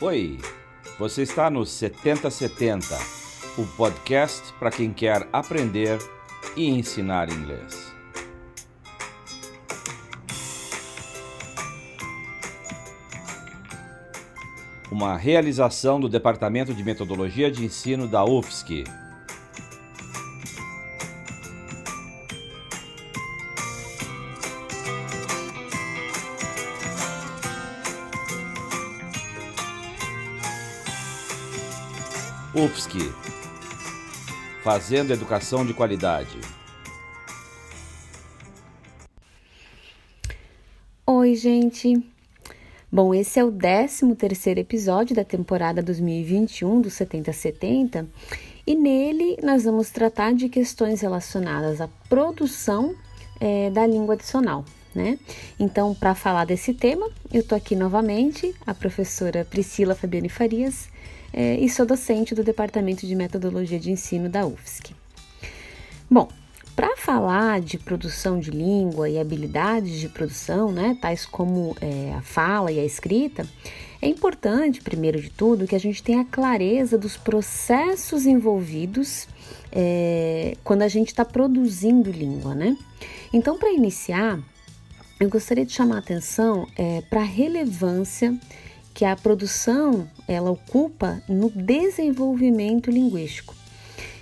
Oi, você está no 7070, o podcast para quem quer aprender e ensinar inglês. Uma realização do Departamento de Metodologia de Ensino da UFSC. UFSC Fazendo Educação de Qualidade. Oi, gente. Bom, esse é o 13 terceiro episódio da temporada 2021 do 7070 e nele nós vamos tratar de questões relacionadas à produção é, da língua adicional, né? Então, para falar desse tema, eu tô aqui novamente, a professora Priscila Fabiane Farias, é, e sou docente do Departamento de Metodologia de Ensino da UFSC. Bom, para falar de produção de língua e habilidades de produção, né, tais como é, a fala e a escrita, é importante, primeiro de tudo, que a gente tenha clareza dos processos envolvidos é, quando a gente está produzindo língua, né? Então, para iniciar, eu gostaria de chamar a atenção é, para a relevância que a produção ela ocupa no desenvolvimento linguístico.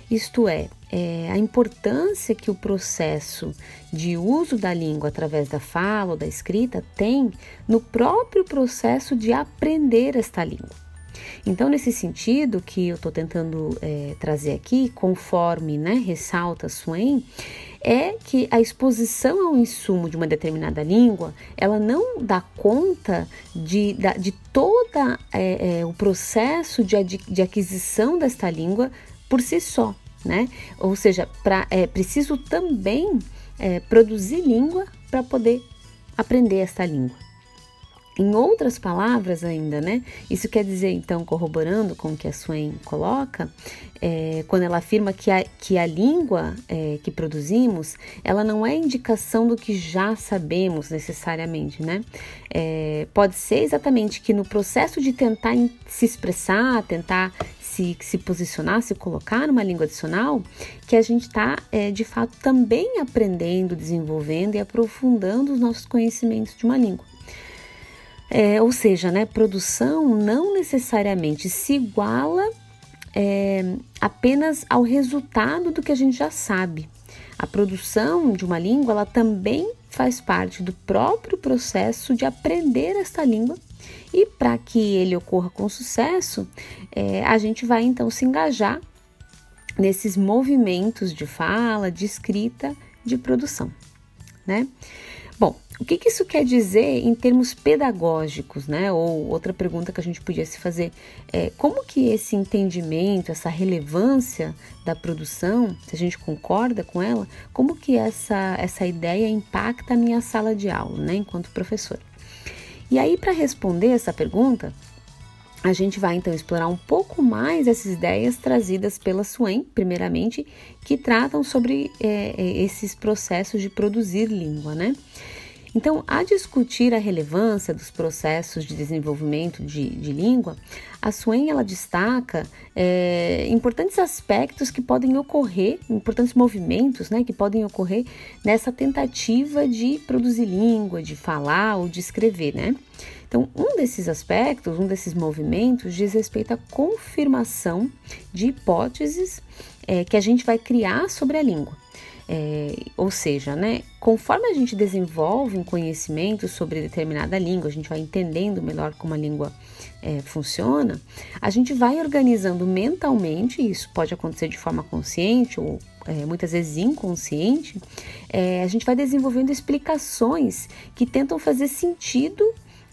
Isto é, é, a importância que o processo de uso da língua através da fala ou da escrita tem no próprio processo de aprender esta língua. Então, nesse sentido que eu estou tentando é, trazer aqui, conforme né, ressalta Swain, é que a exposição ao insumo de uma determinada língua, ela não dá conta de, de todo é, é, o processo de, de aquisição desta língua por si só, né? Ou seja, pra, é preciso também é, produzir língua para poder aprender esta língua. Em outras palavras ainda, né? Isso quer dizer, então, corroborando com o que a Swain coloca, é, quando ela afirma que a, que a língua é, que produzimos, ela não é indicação do que já sabemos necessariamente, né? É, pode ser exatamente que no processo de tentar se expressar, tentar se, se posicionar, se colocar numa língua adicional, que a gente está, é, de fato, também aprendendo, desenvolvendo e aprofundando os nossos conhecimentos de uma língua. É, ou seja, né, produção não necessariamente se iguala é, apenas ao resultado do que a gente já sabe. A produção de uma língua ela também faz parte do próprio processo de aprender esta língua e para que ele ocorra com sucesso, é, a gente vai então se engajar nesses movimentos de fala, de escrita, de produção, né? O que, que, isso quer dizer em termos pedagógicos, né? Ou outra pergunta que a gente podia se fazer é como que esse entendimento, essa relevância da produção, se a gente concorda com ela, como que essa, essa ideia impacta a minha sala de aula, né? Enquanto professor. E aí, para responder essa pergunta, a gente vai então explorar um pouco mais essas ideias trazidas pela Swain, primeiramente, que tratam sobre é, é, esses processos de produzir língua, né? Então, a discutir a relevância dos processos de desenvolvimento de, de língua, a Swain ela destaca é, importantes aspectos que podem ocorrer, importantes movimentos né, que podem ocorrer nessa tentativa de produzir língua, de falar ou de escrever, né? Então, um desses aspectos, um desses movimentos, diz respeito à confirmação de hipóteses é, que a gente vai criar sobre a língua. É, ou seja, né, conforme a gente desenvolve um conhecimento sobre determinada língua, a gente vai entendendo melhor como a língua é, funciona, a gente vai organizando mentalmente, isso pode acontecer de forma consciente ou é, muitas vezes inconsciente, é, a gente vai desenvolvendo explicações que tentam fazer sentido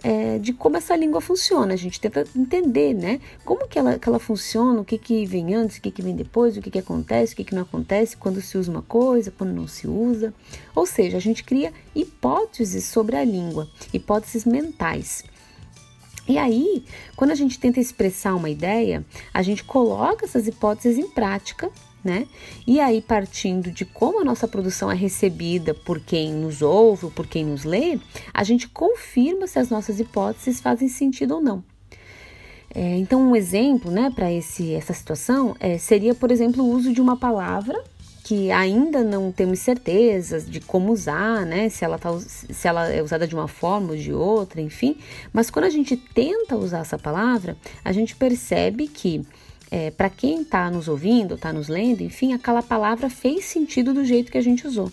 é, de como essa língua funciona. A gente tenta entender, né? Como que ela, que ela funciona, o que, que vem antes, o que, que vem depois, o que, que acontece, o que, que não acontece, quando se usa uma coisa, quando não se usa. Ou seja, a gente cria hipóteses sobre a língua, hipóteses mentais. E aí, quando a gente tenta expressar uma ideia, a gente coloca essas hipóteses em prática né? E aí, partindo de como a nossa produção é recebida por quem nos ouve, por quem nos lê, a gente confirma se as nossas hipóteses fazem sentido ou não. É, então, um exemplo né, para essa situação é, seria, por exemplo, o uso de uma palavra que ainda não temos certezas de como usar, né? Se ela, tá, se ela é usada de uma forma ou de outra, enfim. Mas quando a gente tenta usar essa palavra, a gente percebe que é, para quem está nos ouvindo, está nos lendo, enfim, aquela palavra fez sentido do jeito que a gente usou.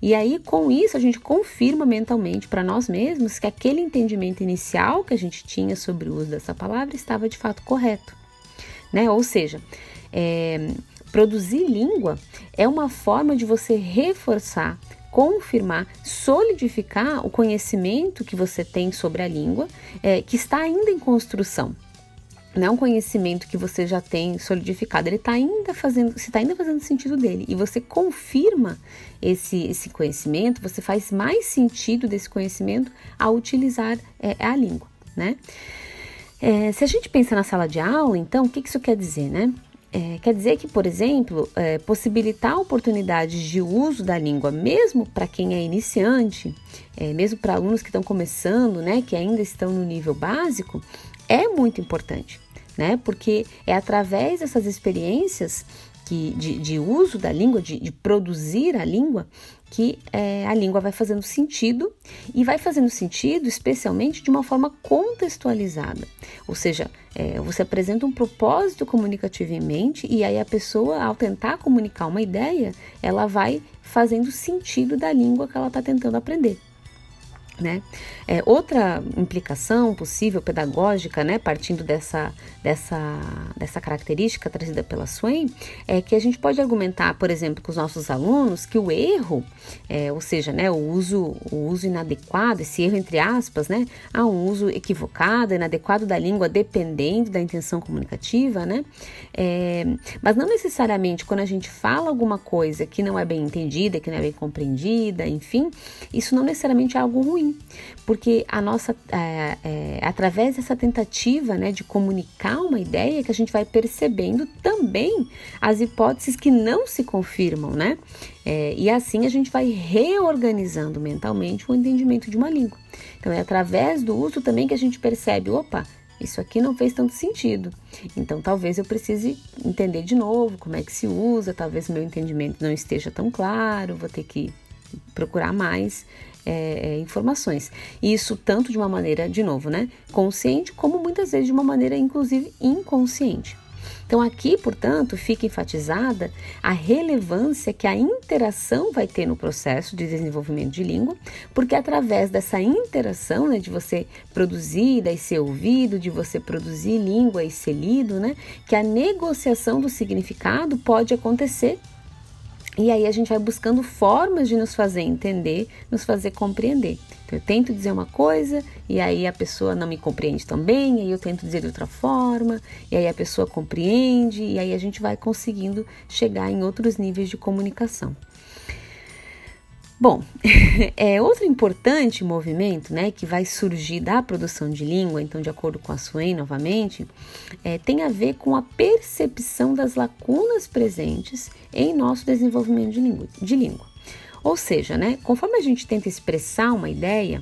E aí, com isso, a gente confirma mentalmente para nós mesmos que aquele entendimento inicial que a gente tinha sobre o uso dessa palavra estava de fato correto. Né? Ou seja, é, produzir língua é uma forma de você reforçar, confirmar, solidificar o conhecimento que você tem sobre a língua, é, que está ainda em construção não é um conhecimento que você já tem solidificado, ele está ainda fazendo, se está ainda fazendo sentido dele e você confirma esse, esse conhecimento, você faz mais sentido desse conhecimento ao utilizar é, a língua, né? É, se a gente pensa na sala de aula, então, o que isso quer dizer, né? É, quer dizer que, por exemplo, é, possibilitar oportunidades de uso da língua, mesmo para quem é iniciante, é, mesmo para alunos que estão começando, né, que ainda estão no nível básico, é muito importante né? Porque é através dessas experiências que, de, de uso da língua, de, de produzir a língua, que é, a língua vai fazendo sentido e vai fazendo sentido especialmente de uma forma contextualizada. Ou seja, é, você apresenta um propósito comunicativo em mente e aí a pessoa, ao tentar comunicar uma ideia, ela vai fazendo sentido da língua que ela está tentando aprender. Né? É, outra implicação possível pedagógica, né, partindo dessa, dessa, dessa característica trazida pela Swain, é que a gente pode argumentar, por exemplo, com os nossos alunos que o erro, é, ou seja, né, o, uso, o uso inadequado, esse erro entre aspas, né, há um uso equivocado, inadequado da língua, dependendo da intenção comunicativa, né, é, mas não necessariamente quando a gente fala alguma coisa que não é bem entendida, que não é bem compreendida, enfim, isso não necessariamente é algo ruim ruim, porque a nossa, é, é, através dessa tentativa né, de comunicar uma ideia, que a gente vai percebendo também as hipóteses que não se confirmam, né? É, e assim a gente vai reorganizando mentalmente o entendimento de uma língua. Então é através do uso também que a gente percebe, opa, isso aqui não fez tanto sentido. Então talvez eu precise entender de novo como é que se usa, talvez meu entendimento não esteja tão claro, vou ter que procurar mais é, é, informações. Isso tanto de uma maneira, de novo, né, consciente, como muitas vezes de uma maneira, inclusive, inconsciente. Então, aqui, portanto, fica enfatizada a relevância que a interação vai ter no processo de desenvolvimento de língua, porque através dessa interação, né, de você produzir e ser ouvido, de você produzir língua e ser lido, né, que a negociação do significado pode acontecer e aí a gente vai buscando formas de nos fazer entender, nos fazer compreender. Então, eu tento dizer uma coisa e aí a pessoa não me compreende também, e aí eu tento dizer de outra forma, e aí a pessoa compreende, e aí a gente vai conseguindo chegar em outros níveis de comunicação. Bom, é outro importante movimento, né, que vai surgir da produção de língua, então de acordo com a Swain novamente, é, tem a ver com a percepção das lacunas presentes em nosso desenvolvimento de língua. De língua. Ou seja, né, conforme a gente tenta expressar uma ideia,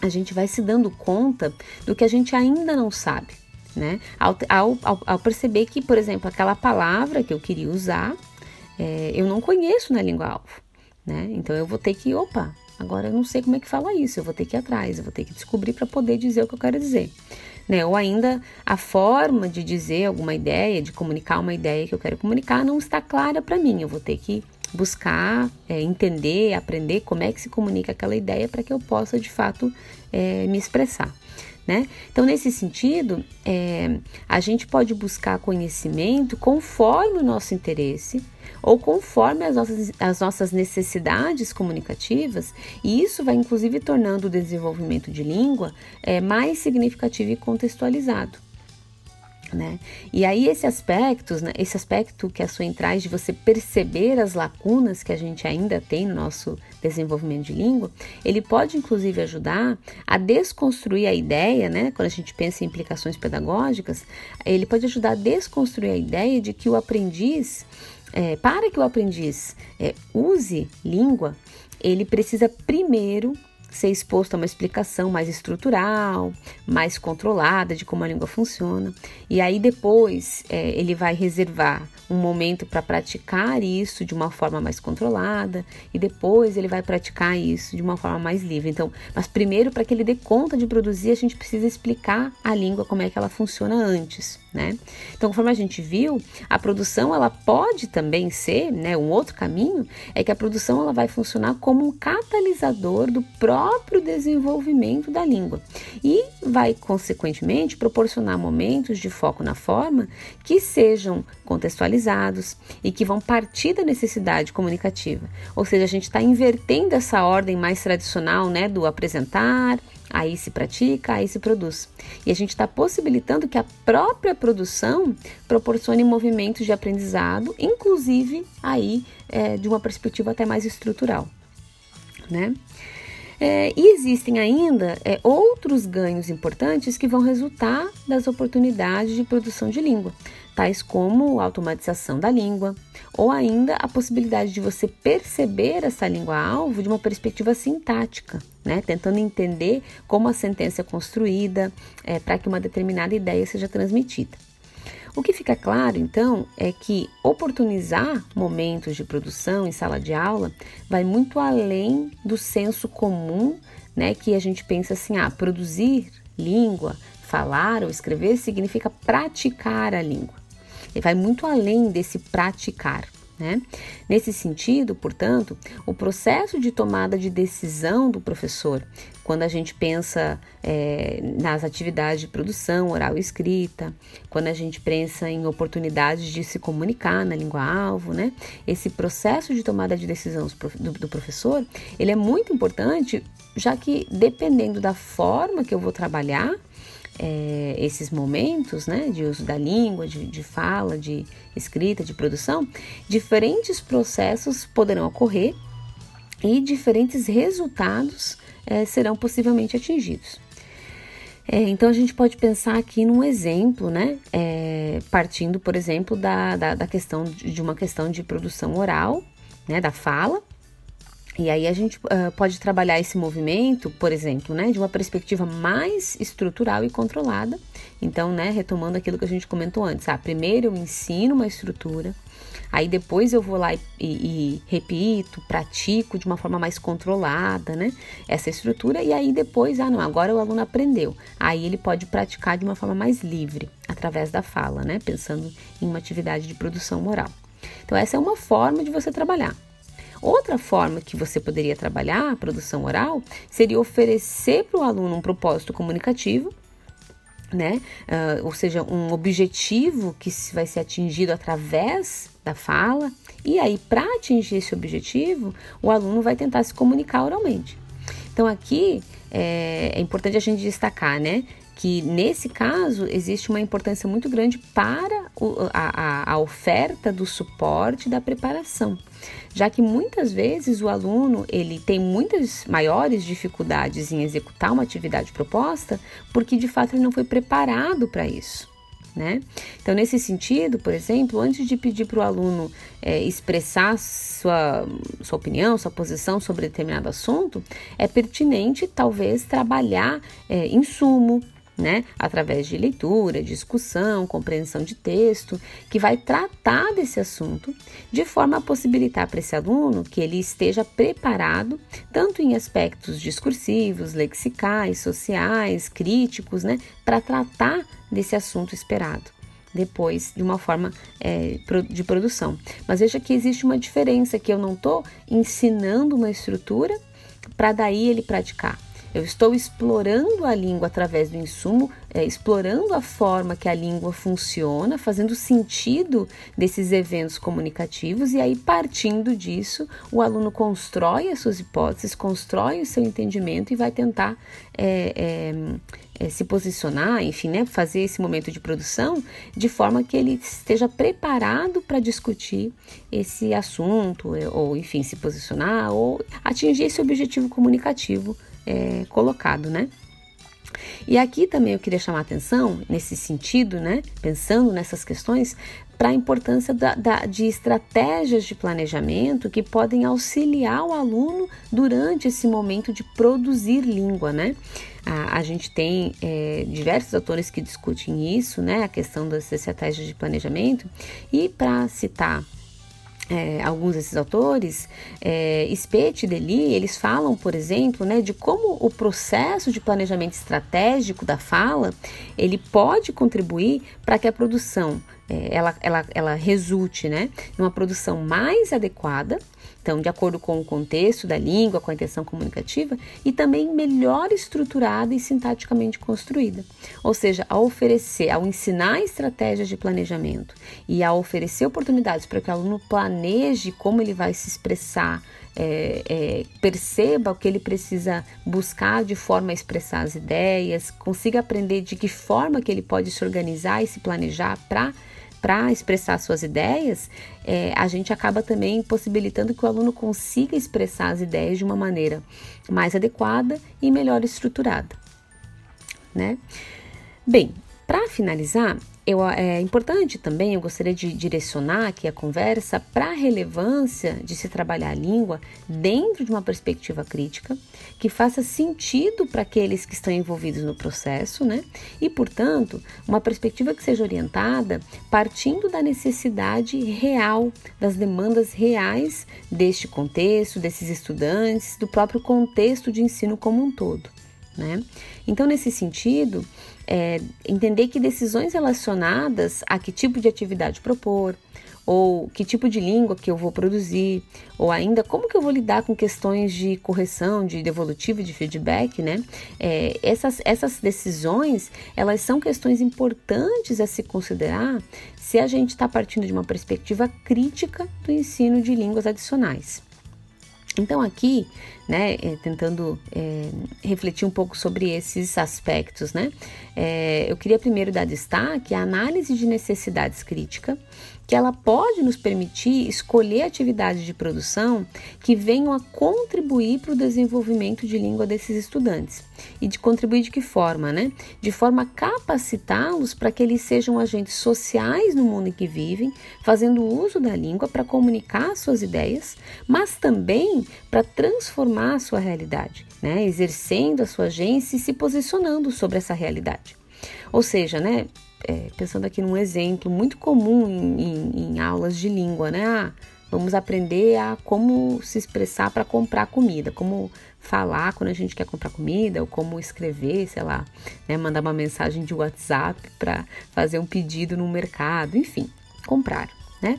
a gente vai se dando conta do que a gente ainda não sabe, né? Ao, ao, ao perceber que, por exemplo, aquela palavra que eu queria usar, é, eu não conheço na língua alvo né? Então eu vou ter que, opa, agora eu não sei como é que fala isso, eu vou ter que ir atrás, eu vou ter que descobrir para poder dizer o que eu quero dizer. Né? Ou ainda a forma de dizer alguma ideia, de comunicar uma ideia que eu quero comunicar não está clara para mim. Eu vou ter que buscar, é, entender, aprender como é que se comunica aquela ideia para que eu possa de fato é, me expressar. Né? Então, nesse sentido, é, a gente pode buscar conhecimento conforme o nosso interesse ou conforme as nossas, as nossas necessidades comunicativas, e isso vai inclusive tornando o desenvolvimento de língua é, mais significativo e contextualizado. Né? E aí esse aspecto, né, esse aspecto que a sua traz de você perceber as lacunas que a gente ainda tem no nosso desenvolvimento de língua, ele pode inclusive ajudar a desconstruir a ideia, né? Quando a gente pensa em implicações pedagógicas, ele pode ajudar a desconstruir a ideia de que o aprendiz, é, para que o aprendiz é, use língua, ele precisa primeiro ser exposto a uma explicação mais estrutural, mais controlada de como a língua funciona. E aí depois é, ele vai reservar um momento para praticar isso de uma forma mais controlada e depois ele vai praticar isso de uma forma mais livre. Então, mas primeiro para que ele dê conta de produzir, a gente precisa explicar a língua como é que ela funciona antes, né? Então, conforme a gente viu, a produção ela pode também ser, né, um outro caminho é que a produção ela vai funcionar como um catalisador do próprio desenvolvimento da língua e vai consequentemente proporcionar momentos de foco na forma que sejam contextualizados e que vão partir da necessidade comunicativa. Ou seja, a gente está invertendo essa ordem mais tradicional, né, do apresentar, aí se pratica, aí se produz. E a gente está possibilitando que a própria produção proporcione movimentos de aprendizado, inclusive aí é, de uma perspectiva até mais estrutural, né? É, e existem ainda é, outros ganhos importantes que vão resultar das oportunidades de produção de língua, tais como a automatização da língua, ou ainda a possibilidade de você perceber essa língua-alvo de uma perspectiva sintática, né? tentando entender como a sentença é construída é, para que uma determinada ideia seja transmitida. O que fica claro, então, é que oportunizar momentos de produção em sala de aula vai muito além do senso comum, né, que a gente pensa assim, ah, produzir língua, falar ou escrever significa praticar a língua. Ele vai muito além desse praticar. Né? Nesse sentido, portanto, o processo de tomada de decisão do professor, quando a gente pensa é, nas atividades de produção oral e escrita, quando a gente pensa em oportunidades de se comunicar na língua-alvo, né? esse processo de tomada de decisão do, do professor, ele é muito importante, já que dependendo da forma que eu vou trabalhar, é, esses momentos né, de uso da língua, de, de fala, de escrita, de produção, diferentes processos poderão ocorrer e diferentes resultados é, serão possivelmente atingidos. É, então a gente pode pensar aqui num exemplo, né? É, partindo, por exemplo, da, da, da, questão de uma questão de produção oral, né? Da fala, e aí a gente uh, pode trabalhar esse movimento, por exemplo, né, de uma perspectiva mais estrutural e controlada. Então, né, retomando aquilo que a gente comentou antes, ah, primeiro eu ensino uma estrutura, aí depois eu vou lá e, e, e repito, pratico de uma forma mais controlada, né, essa estrutura, e aí depois, ah, não, agora o aluno aprendeu. Aí ele pode praticar de uma forma mais livre, através da fala, né, pensando em uma atividade de produção moral. Então, essa é uma forma de você trabalhar. Outra forma que você poderia trabalhar a produção oral seria oferecer para o aluno um propósito comunicativo, né? Uh, ou seja, um objetivo que vai ser atingido através da fala, e aí, para atingir esse objetivo, o aluno vai tentar se comunicar oralmente. Então, aqui é, é importante a gente destacar, né? que nesse caso existe uma importância muito grande para o, a, a, oferta do suporte da preparação, já que muitas vezes o aluno ele tem muitas maiores dificuldades em executar uma atividade proposta porque de fato ele não foi preparado para isso. Né? Então, nesse sentido, por exemplo, antes de pedir para o aluno é, expressar sua, sua opinião, sua posição sobre determinado assunto, é pertinente talvez trabalhar é, insumo, né? Através de leitura, discussão, compreensão de texto, que vai tratar desse assunto de forma a possibilitar para esse aluno que ele esteja preparado, tanto em aspectos discursivos, lexicais, sociais, críticos, né? Para tratar desse assunto esperado depois de uma forma é, de produção. Mas veja que existe uma diferença que eu não estou ensinando uma estrutura para daí ele praticar. Eu estou explorando a língua através do insumo, é, explorando a forma que a língua funciona, fazendo sentido desses eventos comunicativos e aí, partindo disso, o aluno constrói as suas hipóteses, constrói o seu entendimento e vai tentar é, é, é se posicionar, enfim, né, fazer esse momento de produção de forma que ele esteja preparado para discutir esse assunto, é, ou enfim, se posicionar ou atingir esse objetivo comunicativo é, colocado, né? E aqui também eu queria chamar atenção, nesse sentido, né, pensando nessas questões, para a importância da, da, de estratégias de planejamento que podem auxiliar o aluno durante esse momento de produzir língua, né? A, a gente tem é, diversos autores que discutem isso, né? A questão das estratégias de planejamento. E para citar é, alguns desses autores, é, Spete e Deli, eles falam, por exemplo, né, de como o processo de planejamento estratégico da fala ele pode contribuir para que a produção ela, ela, ela resulte né, numa produção mais adequada, então, de acordo com o contexto da língua, com a intenção comunicativa, e também melhor estruturada e sintaticamente construída. Ou seja, ao oferecer, ao ensinar estratégias de planejamento e ao oferecer oportunidades para que o aluno planeje como ele vai se expressar, é, é, perceba o que ele precisa buscar de forma a expressar as ideias, consiga aprender de que forma que ele pode se organizar e se planejar para para expressar suas ideias, é, a gente acaba também possibilitando que o aluno consiga expressar as ideias de uma maneira mais adequada e melhor estruturada. Né? Bem, para finalizar, eu, é importante também, eu gostaria de direcionar aqui a conversa para a relevância de se trabalhar a língua dentro de uma perspectiva crítica, que faça sentido para aqueles que estão envolvidos no processo, né? E, portanto, uma perspectiva que seja orientada partindo da necessidade real, das demandas reais deste contexto, desses estudantes, do próprio contexto de ensino como um todo. Né? Então, nesse sentido, é, entender que decisões relacionadas a que tipo de atividade propor, ou que tipo de língua que eu vou produzir, ou ainda como que eu vou lidar com questões de correção, de devolutivo, de feedback, né? É, essas, essas decisões, elas são questões importantes a se considerar se a gente está partindo de uma perspectiva crítica do ensino de línguas adicionais. Então, aqui, né, é, tentando é, refletir um pouco sobre esses aspectos, né, é, eu queria primeiro dar destaque à análise de necessidades crítica que ela pode nos permitir escolher atividades de produção que venham a contribuir para o desenvolvimento de língua desses estudantes. E de contribuir de que forma, né? De forma a capacitá-los para que eles sejam agentes sociais no mundo em que vivem, fazendo uso da língua para comunicar suas ideias, mas também para transformar a sua realidade, né? Exercendo a sua agência e se posicionando sobre essa realidade. Ou seja, né, é, pensando aqui num exemplo muito comum em, em, em aulas de língua, né? Ah, vamos aprender a como se expressar para comprar comida, como falar quando a gente quer comprar comida, ou como escrever, sei lá, né? mandar uma mensagem de WhatsApp para fazer um pedido no mercado, enfim, comprar, né?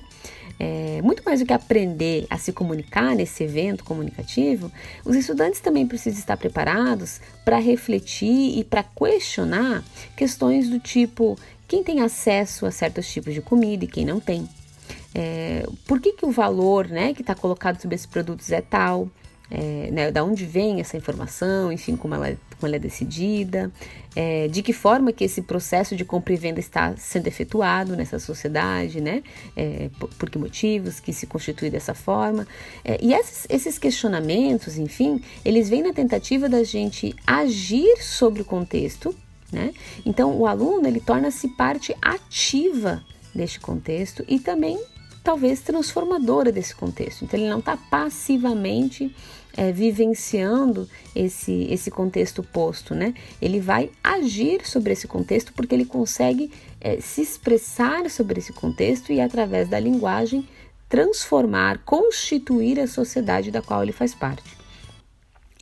É, muito mais do que aprender a se comunicar nesse evento comunicativo, os estudantes também precisam estar preparados para refletir e para questionar questões do tipo: quem tem acesso a certos tipos de comida e quem não tem. É, por que, que o valor né, que está colocado sobre esses produtos é tal? É, né, da onde vem essa informação, enfim, como ela, como ela é decidida, é, de que forma que esse processo de compra e venda está sendo efetuado nessa sociedade, né, é, por, por, que motivos que se constitui dessa forma. É, e esses, esses questionamentos, enfim, eles vêm na tentativa da gente agir sobre o contexto né? Então, o aluno ele torna-se parte ativa deste contexto e também talvez transformadora desse contexto. Então, ele não está passivamente é, vivenciando esse, esse contexto posto, né? Ele vai agir sobre esse contexto porque ele consegue é, se expressar sobre esse contexto e, através da linguagem, transformar, constituir a sociedade da qual ele faz parte.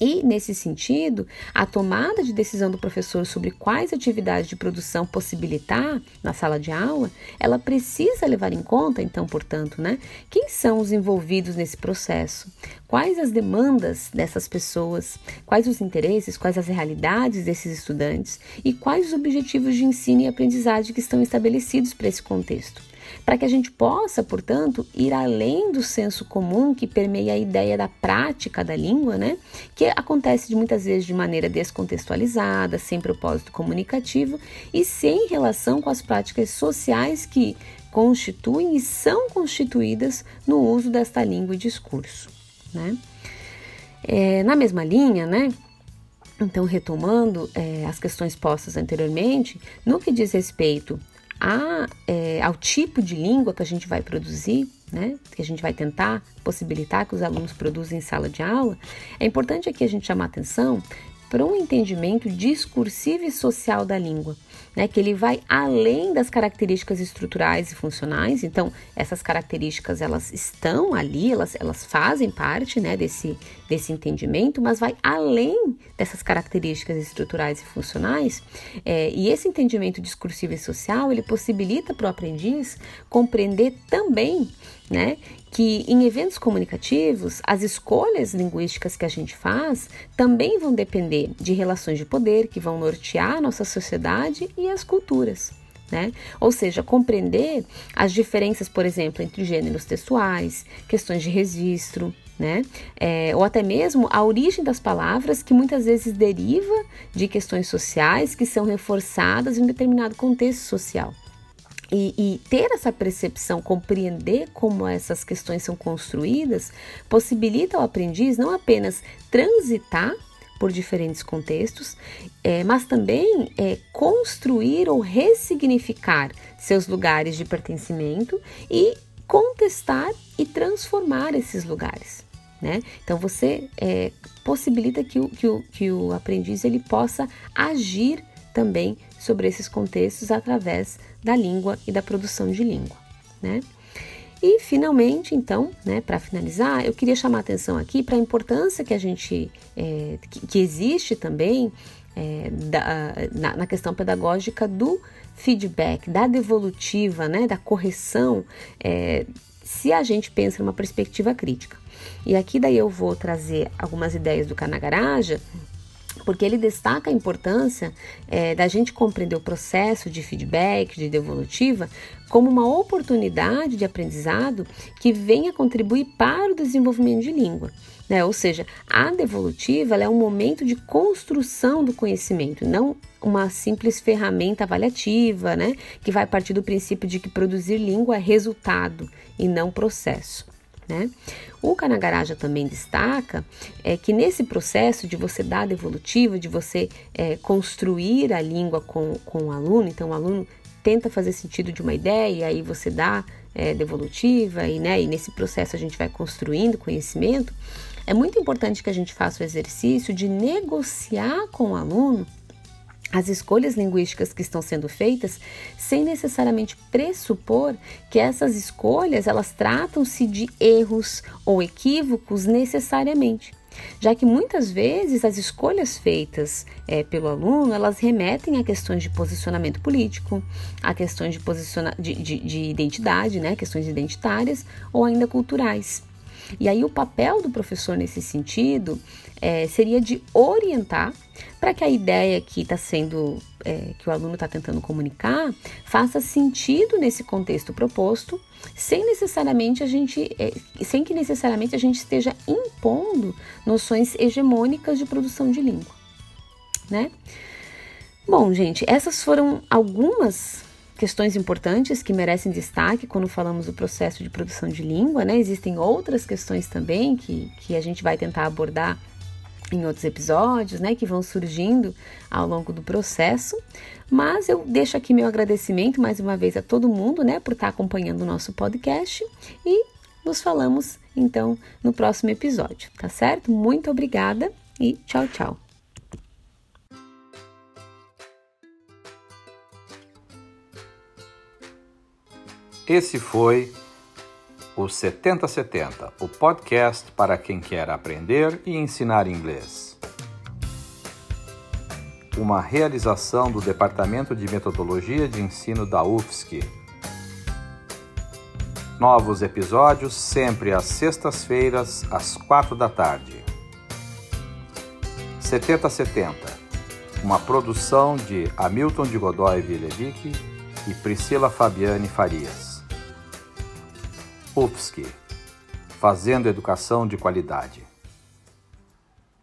E, nesse sentido, a tomada de decisão do professor sobre quais atividades de produção possibilitar na sala de aula, ela precisa levar em conta, então, portanto, né, quem são os envolvidos nesse processo, quais as demandas dessas pessoas, quais os interesses, quais as realidades desses estudantes e quais os objetivos de ensino e aprendizagem que estão estabelecidos para esse contexto para que a gente possa, portanto, ir além do senso comum que permeia a ideia da prática da língua, né? Que acontece de muitas vezes de maneira descontextualizada, sem propósito comunicativo e sem relação com as práticas sociais que constituem e são constituídas no uso desta língua e discurso, né? É, na mesma linha, né? Então, retomando é, as questões postas anteriormente, no que diz respeito a, é, ao tipo de língua que a gente vai produzir, né, que a gente vai tentar possibilitar que os alunos produzam em sala de aula, é importante aqui a gente chamar atenção para um entendimento discursivo e social da língua, né, que ele vai além das características estruturais e funcionais. Então, essas características elas estão ali, elas, elas fazem parte né, desse, desse entendimento, mas vai além dessas características estruturais e funcionais. É, e esse entendimento discursivo e social ele possibilita para o aprendiz compreender também né, que em eventos comunicativos, as escolhas linguísticas que a gente faz também vão depender de relações de poder que vão nortear a nossa sociedade e as culturas. Né? Ou seja, compreender as diferenças, por exemplo, entre gêneros textuais, questões de registro, né? É, ou até mesmo a origem das palavras que muitas vezes deriva de questões sociais que são reforçadas em um determinado contexto social. E, e, ter essa percepção, compreender como essas questões são construídas, possibilita ao aprendiz não apenas transitar por diferentes contextos, é, mas também é, construir ou ressignificar seus lugares de pertencimento e contestar e transformar esses lugares. Né? Então você é, possibilita que o, que, o, que o aprendiz ele possa agir também sobre esses contextos através da língua e da produção de língua, né? E finalmente, então, né, para finalizar, eu queria chamar a atenção aqui para a importância que a gente é, que, que, existe também é, da, na, na, questão pedagógica do feedback, da devolutiva, né, da correção, é, se a gente pensa numa perspectiva crítica. E aqui daí eu vou trazer algumas ideias do Canagaraja porque ele destaca a importância é, da gente compreender o processo de feedback, de devolutiva, como uma oportunidade de aprendizado que venha contribuir para o desenvolvimento de língua. Né? Ou seja, a devolutiva é um momento de construção do conhecimento, não uma simples ferramenta avaliativa, né? que vai partir do princípio de que produzir língua é resultado e não processo. Né? O Canagaraja também destaca é, que nesse processo de você dar devolutiva, de você é, construir a língua com, com o aluno, então o aluno tenta fazer sentido de uma ideia e aí você dá é, devolutiva e, né, e nesse processo a gente vai construindo conhecimento, é muito importante que a gente faça o exercício de negociar com o aluno as escolhas linguísticas que estão sendo feitas sem necessariamente pressupor que essas escolhas elas tratam-se de erros ou equívocos necessariamente já que muitas vezes as escolhas feitas é, pelo aluno elas remetem a questões de posicionamento político, a questões de, posiciona de, de, de identidade, né, questões identitárias ou ainda culturais. E aí o papel do professor nesse sentido é, seria de orientar para que a ideia que está sendo, é, que o aluno está tentando comunicar, faça sentido nesse contexto proposto, sem necessariamente a gente, é, sem que necessariamente a gente esteja impondo noções hegemônicas de produção de língua, né? Bom, gente, essas foram algumas questões importantes que merecem destaque quando falamos do processo de produção de língua, né? Existem outras questões também que, que a gente vai tentar abordar em outros episódios, né, que vão surgindo ao longo do processo. Mas eu deixo aqui meu agradecimento mais uma vez a todo mundo, né, por estar acompanhando o nosso podcast e nos falamos então no próximo episódio, tá certo? Muito obrigada e tchau, tchau. Esse foi o 7070, o podcast para quem quer aprender e ensinar inglês. Uma realização do Departamento de Metodologia de Ensino da UFSC. Novos episódios sempre às sextas-feiras, às quatro da tarde. 7070, uma produção de Hamilton de Godoy Vilevic e Priscila Fabiane Farias. UFSC, fazendo educação de qualidade.